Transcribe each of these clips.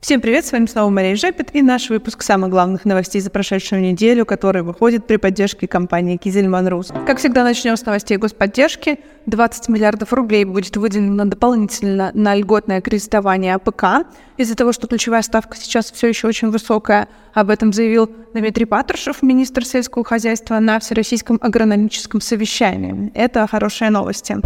Всем привет, с вами снова Мария Жепет и наш выпуск самых главных новостей за прошедшую неделю, который выходит при поддержке компании Кизельман Рус. Как всегда, начнем с новостей господдержки. 20 миллиардов рублей будет выделено дополнительно на льготное кредитование АПК. Из-за того, что ключевая ставка сейчас все еще очень высокая, об этом заявил Дмитрий Патрушев, министр сельского хозяйства, на Всероссийском агрономическом совещании. Это хорошие новости.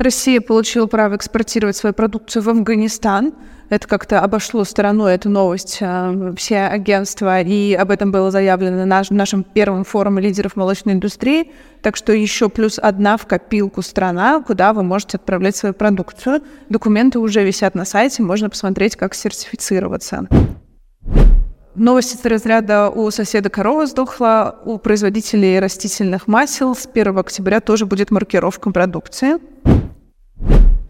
Россия получила право экспортировать свою продукцию в Афганистан. Это как-то обошло стороной эту новость э, все агентства, и об этом было заявлено на наш, нашем первом форуме лидеров молочной индустрии. Так что еще плюс одна в копилку страна, куда вы можете отправлять свою продукцию. Документы уже висят на сайте, можно посмотреть, как сертифицироваться. Новости из разряда у соседа корова сдохла, у производителей растительных масел с 1 октября тоже будет маркировка продукции.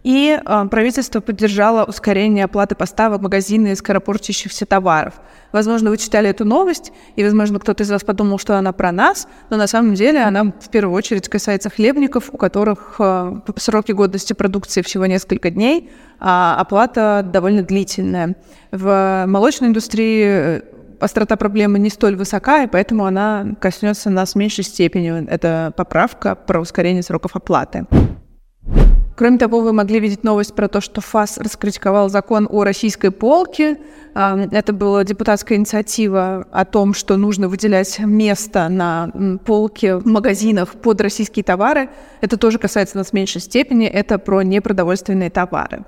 И э, правительство поддержало ускорение оплаты поставок в магазины скоропортящихся товаров. Возможно, вы читали эту новость, и, возможно, кто-то из вас подумал, что она про нас, но на самом деле она в первую очередь касается хлебников, у которых э, сроки годности продукции всего несколько дней, а оплата довольно длительная. В молочной индустрии э, острота проблемы не столь высока, и поэтому она коснется нас в меньшей степени. Это поправка про ускорение сроков оплаты. Кроме того, вы могли видеть новость про то, что ФАС раскритиковал закон о российской полке. Это была депутатская инициатива о том, что нужно выделять место на полке в магазинах под российские товары. Это тоже касается нас в меньшей степени. Это про непродовольственные товары.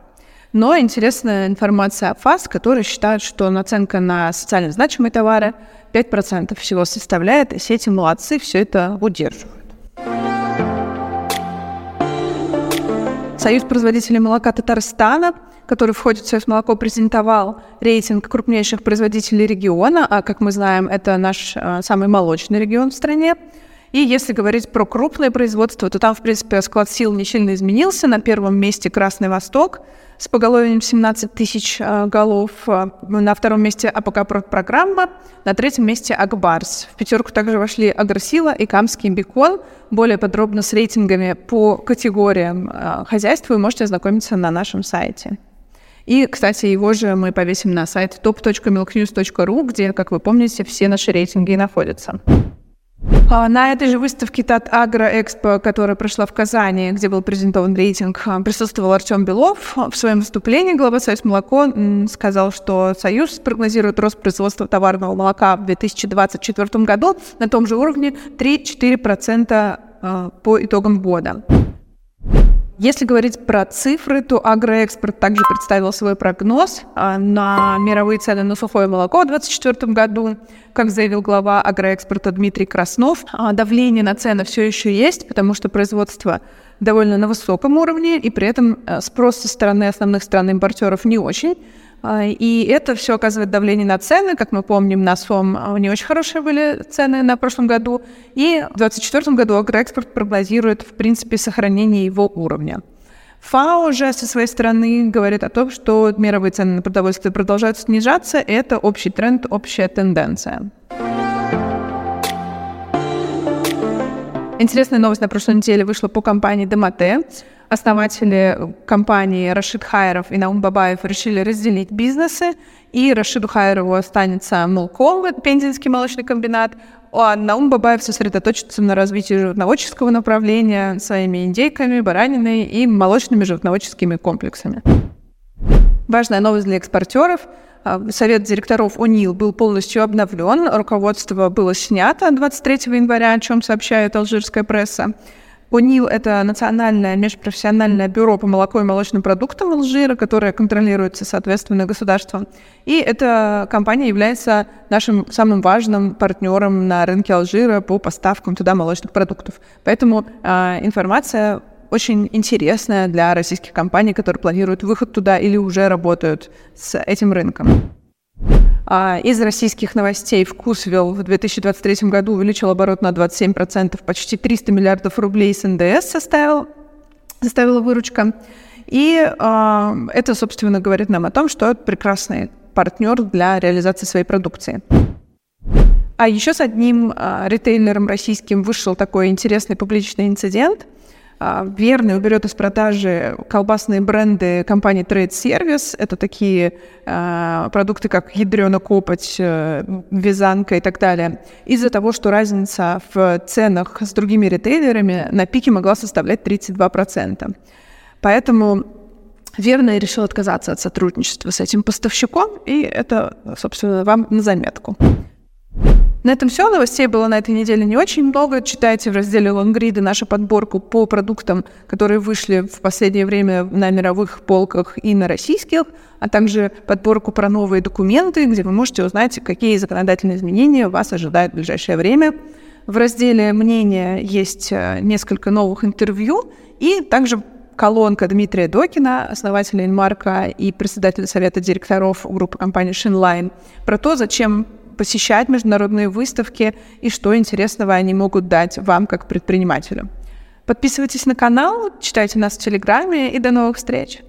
Но интересная информация о ФАС, который считает, что наценка на социально значимые товары 5% всего составляет, и сети молодцы все это удерживают. Союз производителей молока Татарстана, который входит в Союз молоко, презентовал рейтинг крупнейших производителей региона, а, как мы знаем, это наш а, самый молочный регион в стране. И если говорить про крупное производство, то там, в принципе, расклад сил не сильно изменился. На первом месте Красный Восток – с поголовьем 17 тысяч э, голов. На втором месте АПК Продпрограмма, на третьем месте Акбарс. В пятерку также вошли Агросила и Камский Бекон. Более подробно с рейтингами по категориям э, хозяйства вы можете ознакомиться на нашем сайте. И, кстати, его же мы повесим на сайт top.milknews.ru, где, как вы помните, все наши рейтинги находятся. А, на этой же выставке Тат Агро Экспо, которая прошла в Казани, где был презентован рейтинг, а, присутствовал Артем Белов. В своем выступлении глава Союз молоко сказал, что Союз прогнозирует рост производства товарного молока в 2024 году на том же уровне 3-4% а, по итогам года. Если говорить про цифры, то агроэкспорт также представил свой прогноз а, на мировые цены на сухое молоко в 2024 году. Как заявил глава агроэкспорта Дмитрий Краснов, а, давление на цены все еще есть, потому что производство довольно на высоком уровне, и при этом а, спрос со стороны основных стран-импортеров не очень. А, и это все оказывает давление на цены. Как мы помним, на СОМ а, не очень хорошие были цены на прошлом году. И в 2024 году агроэкспорт прогнозирует, в принципе, сохранение его уровня. ФАО же со своей стороны говорит о том, что мировые цены на продовольствие продолжают снижаться. Это общий тренд, общая тенденция. Интересная новость на прошлой неделе вышла по компании Демате. Основатели компании Рашид Хайров и Наум Бабаев решили разделить бизнесы, и Рашиду Хайрову останется Молком, Пензенский молочный комбинат, а Наум Бабаев сосредоточится на развитии животноводческого направления своими индейками, бараниной и молочными животноводческими комплексами. Важная новость для экспортеров. А, совет директоров ОНИЛ был полностью обновлен, руководство было снято 23 января, о чем сообщает алжирская пресса. ОНИЛ — это национальное межпрофессиональное бюро по молоку и молочным продуктам Алжира, которое контролируется, соответственно, государством. И эта компания является нашим самым важным партнером на рынке Алжира по поставкам туда молочных продуктов. Поэтому э, информация очень интересная для российских компаний, которые планируют выход туда или уже работают с этим рынком. А, из российских новостей «Вкусвилл» в 2023 году увеличил оборот на 27%, почти 300 миллиардов рублей с НДС составил, составила выручка. И э, это, собственно, говорит нам о том, что это прекрасный партнер для реализации своей продукции. А еще с одним э, ритейлером российским вышел такой интересный публичный инцидент – Верный уберет из продажи колбасные бренды компании Trade Service. Это такие а, продукты, как ядрена копоть, э, вязанка и так далее. Из-за того, что разница в ценах с другими ритейлерами на пике могла составлять 32%. Поэтому Верно решил отказаться от сотрудничества с этим поставщиком, и это, собственно, вам на заметку. На этом все. Новостей было на этой неделе не очень много. Читайте в разделе «Лонгриды» нашу подборку по продуктам, которые вышли в последнее время на мировых полках и на российских, а также подборку про новые документы, где вы можете узнать, какие законодательные изменения вас ожидают в ближайшее время. В разделе «Мнения» есть э, несколько новых интервью и также колонка Дмитрия Докина, основателя Инмарка и председателя совета директоров группы компании Шинлайн, про то, зачем посещать международные выставки и что интересного они могут дать вам как предпринимателю. Подписывайтесь на канал, читайте нас в Телеграме и до новых встреч!